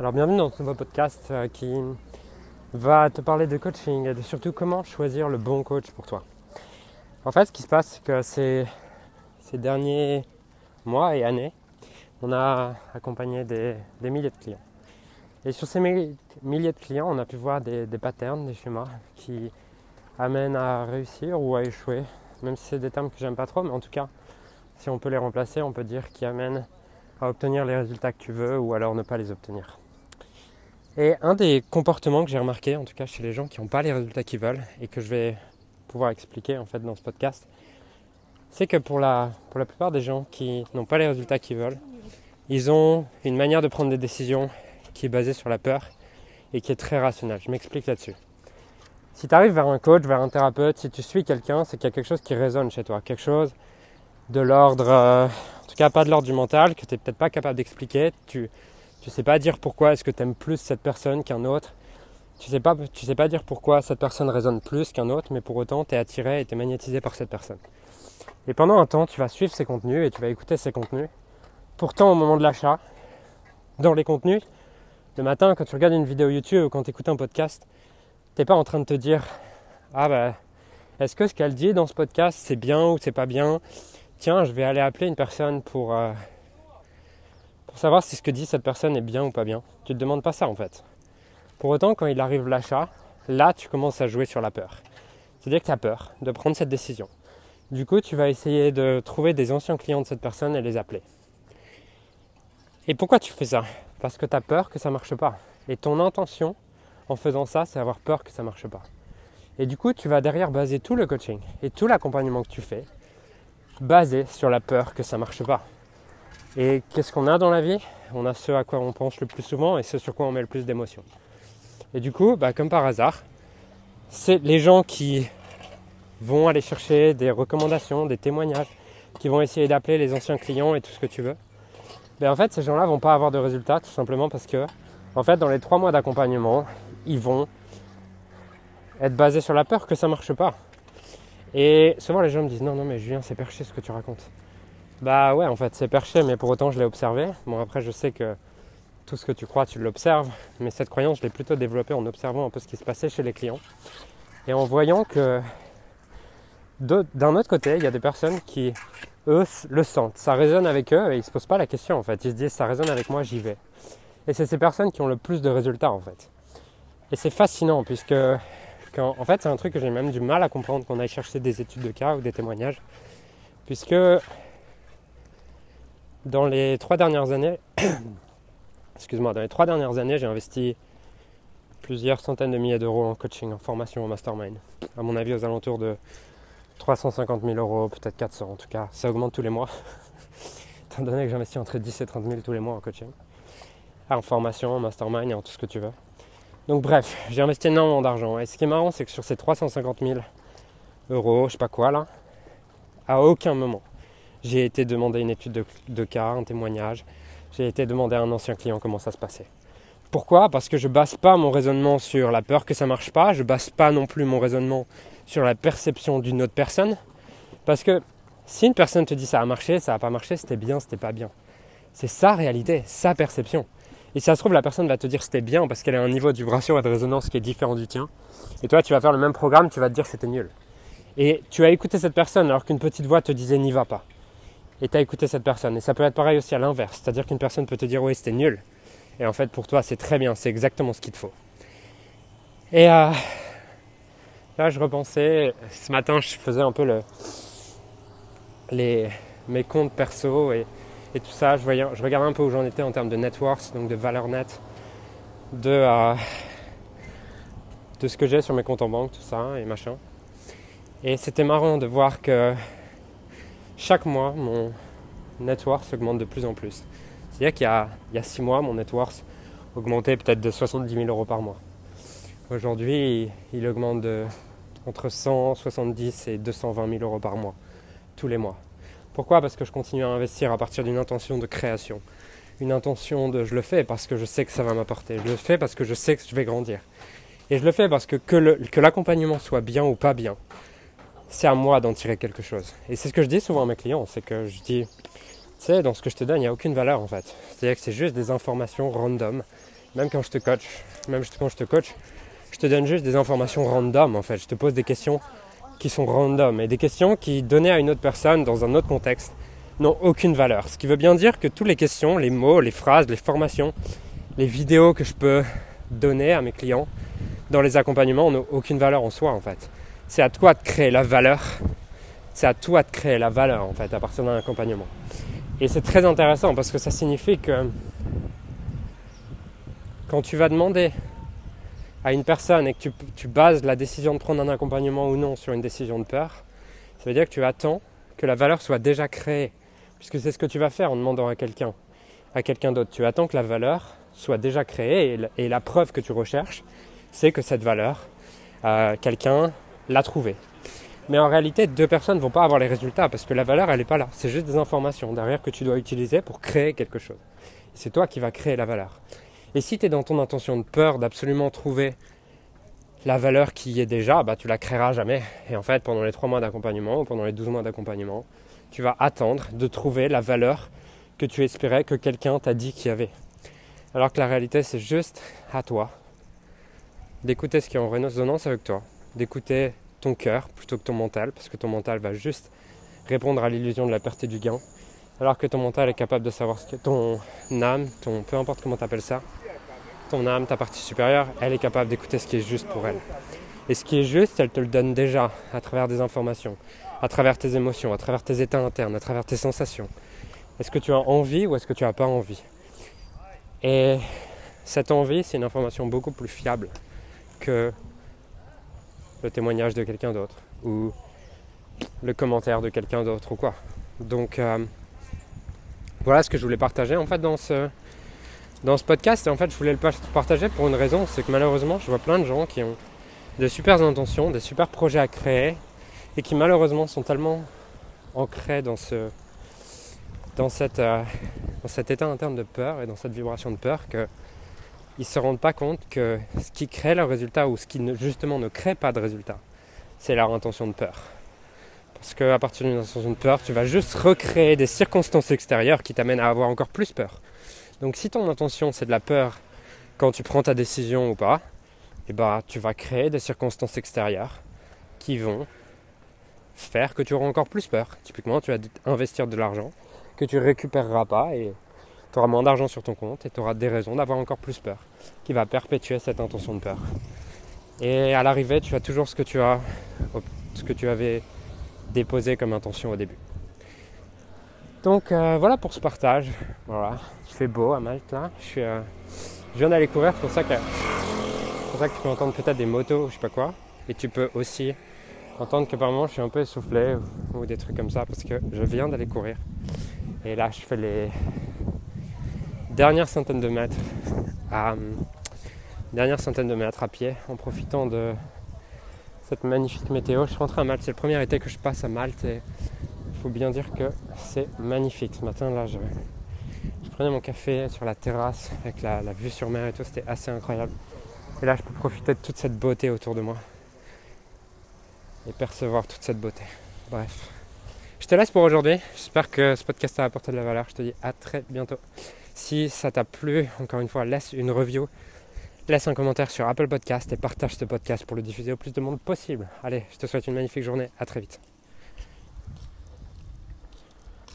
Alors bienvenue dans ce nouveau podcast euh, qui va te parler de coaching et de surtout comment choisir le bon coach pour toi. En fait, ce qui se passe, c'est que ces, derniers mois et années, on a accompagné des, milliers de clients. Et sur ces milliers de clients, on a pu voir des, des patterns, des schémas qui amènent à réussir ou à échouer, même si c'est des termes que j'aime pas trop, mais en tout cas, si on peut les remplacer, on peut dire qui amènent à obtenir les résultats que tu veux ou alors ne pas les obtenir. Et un des comportements que j'ai remarqué, en tout cas chez les gens qui n'ont pas les résultats qu'ils veulent et que je vais pouvoir expliquer en fait dans ce podcast, c'est que pour la, pour la plupart des gens qui n'ont pas les résultats qu'ils veulent, ils ont une manière de prendre des décisions qui est basée sur la peur et qui est très rationnelle. Je m'explique là-dessus. Si tu arrives vers un coach, vers un thérapeute, si tu suis quelqu'un, c'est qu'il y a quelque chose qui résonne chez toi, quelque chose de l'ordre, euh, en tout cas pas de l'ordre du mental, que tu n'es peut-être pas capable d'expliquer. Tu sais pas dire pourquoi est-ce que tu aimes plus cette personne qu'un autre. Tu sais pas, tu sais pas dire pourquoi cette personne résonne plus qu'un autre, mais pour autant tu es attiré et tu es magnétisé par cette personne. Et pendant un temps, tu vas suivre ses contenus et tu vas écouter ses contenus. Pourtant, au moment de l'achat, dans les contenus, le matin, quand tu regardes une vidéo YouTube ou quand tu écoutes un podcast, t'es pas en train de te dire Ah bah, est-ce que ce qu'elle dit dans ce podcast c'est bien ou c'est pas bien? Tiens, je vais aller appeler une personne pour, euh, pour savoir si ce que dit cette personne est bien ou pas bien. Tu ne te demandes pas ça en fait. Pour autant, quand il arrive l'achat, là tu commences à jouer sur la peur. C'est-à-dire que tu as peur de prendre cette décision. Du coup, tu vas essayer de trouver des anciens clients de cette personne et les appeler. Et pourquoi tu fais ça? Parce que tu as peur que ça ne marche pas. Et ton intention en faisant ça, c'est avoir peur que ça ne marche pas. Et du coup, tu vas derrière baser tout le coaching et tout l'accompagnement que tu fais basé sur la peur que ça ne marche pas. Et qu'est-ce qu'on a dans la vie? On a ce à quoi on pense le plus souvent et ce sur quoi on met le plus d'émotions. Et du coup, bah, comme par hasard, c'est les gens qui vont aller chercher des recommandations, des témoignages, qui vont essayer d'appeler les anciens clients et tout ce que tu veux. Mais ben, en fait, ces gens-là vont pas avoir de résultats tout simplement parce que, en fait, dans les trois mois d'accompagnement, ils vont être basés sur la peur que ça marche pas. Et souvent les gens me disent non non mais Julien c'est perché ce que tu racontes. Bah ouais, en fait, c'est perché, mais pour autant, je l'ai observé. Bon, après, je sais que tout ce que tu crois, tu l'observes, mais cette croyance, je l'ai plutôt développée en observant un peu ce qui se passait chez les clients et en voyant que d'un autre côté, il y a des personnes qui, eux, le sentent. Ça résonne avec eux et ils ne se posent pas la question, en fait. Ils se disent, ça résonne avec moi, j'y vais. Et c'est ces personnes qui ont le plus de résultats, en fait. Et c'est fascinant, puisque, en fait, c'est un truc que j'ai même du mal à comprendre qu'on aille chercher des études de cas ou des témoignages, puisque dans les trois dernières années, excuse-moi, dans les trois dernières années, j'ai investi plusieurs centaines de milliers d'euros en coaching, en formation, en mastermind. À mon avis, aux alentours de 350 000 euros, peut-être 400 en tout cas. Ça augmente tous les mois, étant donné que j'investis entre 10 et 30 000 tous les mois en coaching. En formation, en mastermind et en tout ce que tu veux. Donc bref, j'ai investi énormément d'argent. Et ce qui est marrant, c'est que sur ces 350 000 euros, je sais pas quoi là, à aucun moment, j'ai été demander une étude de, cas, un témoignage. J'ai été demander à un ancien client comment ça se passait. Pourquoi? Parce que je base pas mon raisonnement sur la peur que ça marche pas. Je base pas non plus mon raisonnement sur la perception d'une autre personne. Parce que si une personne te dit ça a marché, ça a pas marché, c'était bien, c'était pas bien. C'est sa réalité, sa perception. Et si ça se trouve, la personne va te dire c'était bien parce qu'elle a un niveau de vibration et de résonance qui est différent du tien. Et toi, tu vas faire le même programme, tu vas te dire c'était nul. Et tu as écouté cette personne alors qu'une petite voix te disait n'y va pas et tu as écouté cette personne. Et ça peut être pareil aussi à l'inverse, c'est-à-dire qu'une personne peut te dire oui c'était nul, et en fait pour toi c'est très bien, c'est exactement ce qu'il te faut. Et euh, là je repensais, ce matin je faisais un peu le, les, mes comptes perso et, et tout ça, je, voyais, je regardais un peu où j'en étais en termes de net worth, donc de valeur nette, de, euh, de ce que j'ai sur mes comptes en banque, tout ça et machin. Et c'était marrant de voir que chaque mois, mon net worth augmente de plus en plus. C'est-à-dire qu'il y a, six mois, mon net worth augmentait peut-être de 70 000 euros par mois. Aujourd'hui, il augmente de entre 170 et 220 000 euros par mois, tous les mois. Pourquoi? Parce que je continue à investir à partir d'une intention de création. Une intention de je le fais parce que je sais que ça va m'apporter. Je le fais parce que je sais que je vais grandir. Et je le fais parce que que l'accompagnement soit bien ou pas bien, c'est à moi d'en tirer quelque chose. Et c'est ce que je dis souvent à mes clients, c'est que je dis, tu sais, dans ce que je te donne, il n'y a aucune valeur en fait. C'est-à-dire que c'est juste des informations random même quand je te coach, même quand je te coach, je te donne juste des informations random en fait. Je te pose des questions qui sont random et des questions qui, données à une autre personne dans un autre contexte, n'ont aucune valeur. Ce qui veut bien dire que toutes les questions, les mots, les phrases, les formations, les vidéos que je peux donner à mes clients dans les accompagnements n'ont aucune valeur en soi en fait. C'est à toi de créer la valeur. C'est à toi de créer la valeur en fait à partir d'un accompagnement. Et c'est très intéressant parce que ça signifie que quand tu vas demander à une personne et que tu, bases la décision de prendre un accompagnement ou non sur une décision de peur, ça veut dire que tu attends que la valeur soit déjà créée. Puisque c'est ce que tu vas faire en demandant à quelqu'un, à quelqu'un d'autre. Tu attends que la valeur soit déjà créée et, la preuve que tu recherches, c'est que cette valeur, euh, quelqu'un l'a trouvée. Mais en réalité, deux personnes ne vont pas avoir les résultats parce que la valeur, elle n'est pas là. C'est juste des informations derrière que tu dois utiliser pour créer quelque chose. C'est toi qui vas créer la valeur. Et si tu es dans ton intention de peur d'absolument trouver la valeur qui y est déjà, bah, tu la créeras jamais. Et en fait, pendant les 3 mois d'accompagnement ou pendant les 12 mois d'accompagnement, tu vas attendre de trouver la valeur que tu espérais que quelqu'un t'a dit qu'il y avait. Alors que la réalité, c'est juste à toi d'écouter ce qui est en résonance avec toi, d'écouter ton cœur plutôt que ton mental, parce que ton mental va juste répondre à l'illusion de la perte et du gain, alors que ton mental est capable de savoir ce que ton âme, ton peu importe comment tu appelles ça, ton âme, ta partie supérieure, elle est capable d'écouter ce qui est juste pour elle. Et ce qui est juste, elle te le donne déjà à travers des informations, à travers tes émotions, à travers tes états internes, à travers tes sensations. Est-ce que tu as envie ou est-ce que tu n'as pas envie? Et cette envie, c'est une information beaucoup plus fiable que le témoignage de quelqu'un d'autre ou le commentaire de quelqu'un d'autre ou quoi. Donc euh, voilà ce que je voulais partager en fait dans ce, dans ce podcast. Et en fait, je voulais le partager pour une raison, c'est que malheureusement, je vois plein de gens qui ont de super intentions, des super projets à créer, et qui malheureusement sont tellement ancrés dans ce, dans cette, euh, dans cet état interne de peur et dans cette vibration de peur que ils se rendent pas compte que ce qui crée le résultat ou ce qui ne, justement ne crée pas de résultat, c'est leur intention de peur. Parce qu'à partir d'une intention de peur, tu vas juste recréer des circonstances extérieures qui t'amènent à avoir encore plus peur. Donc si ton intention c'est de la peur quand tu prends ta décision ou pas, et eh ben, tu vas créer des circonstances extérieures qui vont faire que tu auras encore plus peur. Typiquement, tu vas investir de l'argent que tu récupéreras pas et tu auras moins d'argent sur ton compte et tu auras des raisons d'avoir encore plus peur, qui va perpétuer cette intention de peur. Et à l'arrivée, tu as toujours ce que tu as, ce que tu avais déposé comme intention au début. Donc euh, voilà pour ce partage. Voilà, il fait beau à Malte là. Je, suis, euh, je viens d'aller courir, c'est pour ça que, pour ça que tu peux entendre peut-être des motos ou je sais pas quoi. Et tu peux aussi entendre que par moment je suis un peu essoufflé ou, des trucs comme ça parce que je viens d'aller courir. Et là je fais les dernières centaines de mètres à dernière centaine de mètres à pied en profitant de cette magnifique météo. Je suis rentré à Malte, c'est le premier été que je passe à Malte et faut bien dire que c'est magnifique. Ce matin, là, je, prenais mon café sur la terrasse avec la, vue sur mer et tout, c'était assez incroyable. Et là, je peux profiter de toute cette beauté autour de moi et percevoir toute cette beauté. Bref. Je te laisse pour aujourd'hui. J'espère que ce podcast t'a apporté de la valeur. Je te dis à très bientôt. Si ça t'a plu, encore une fois, laisse une review, laisse un commentaire sur Apple Podcast et partage ce podcast pour le diffuser au plus de monde possible. Allez, je te souhaite une magnifique journée. À très vite.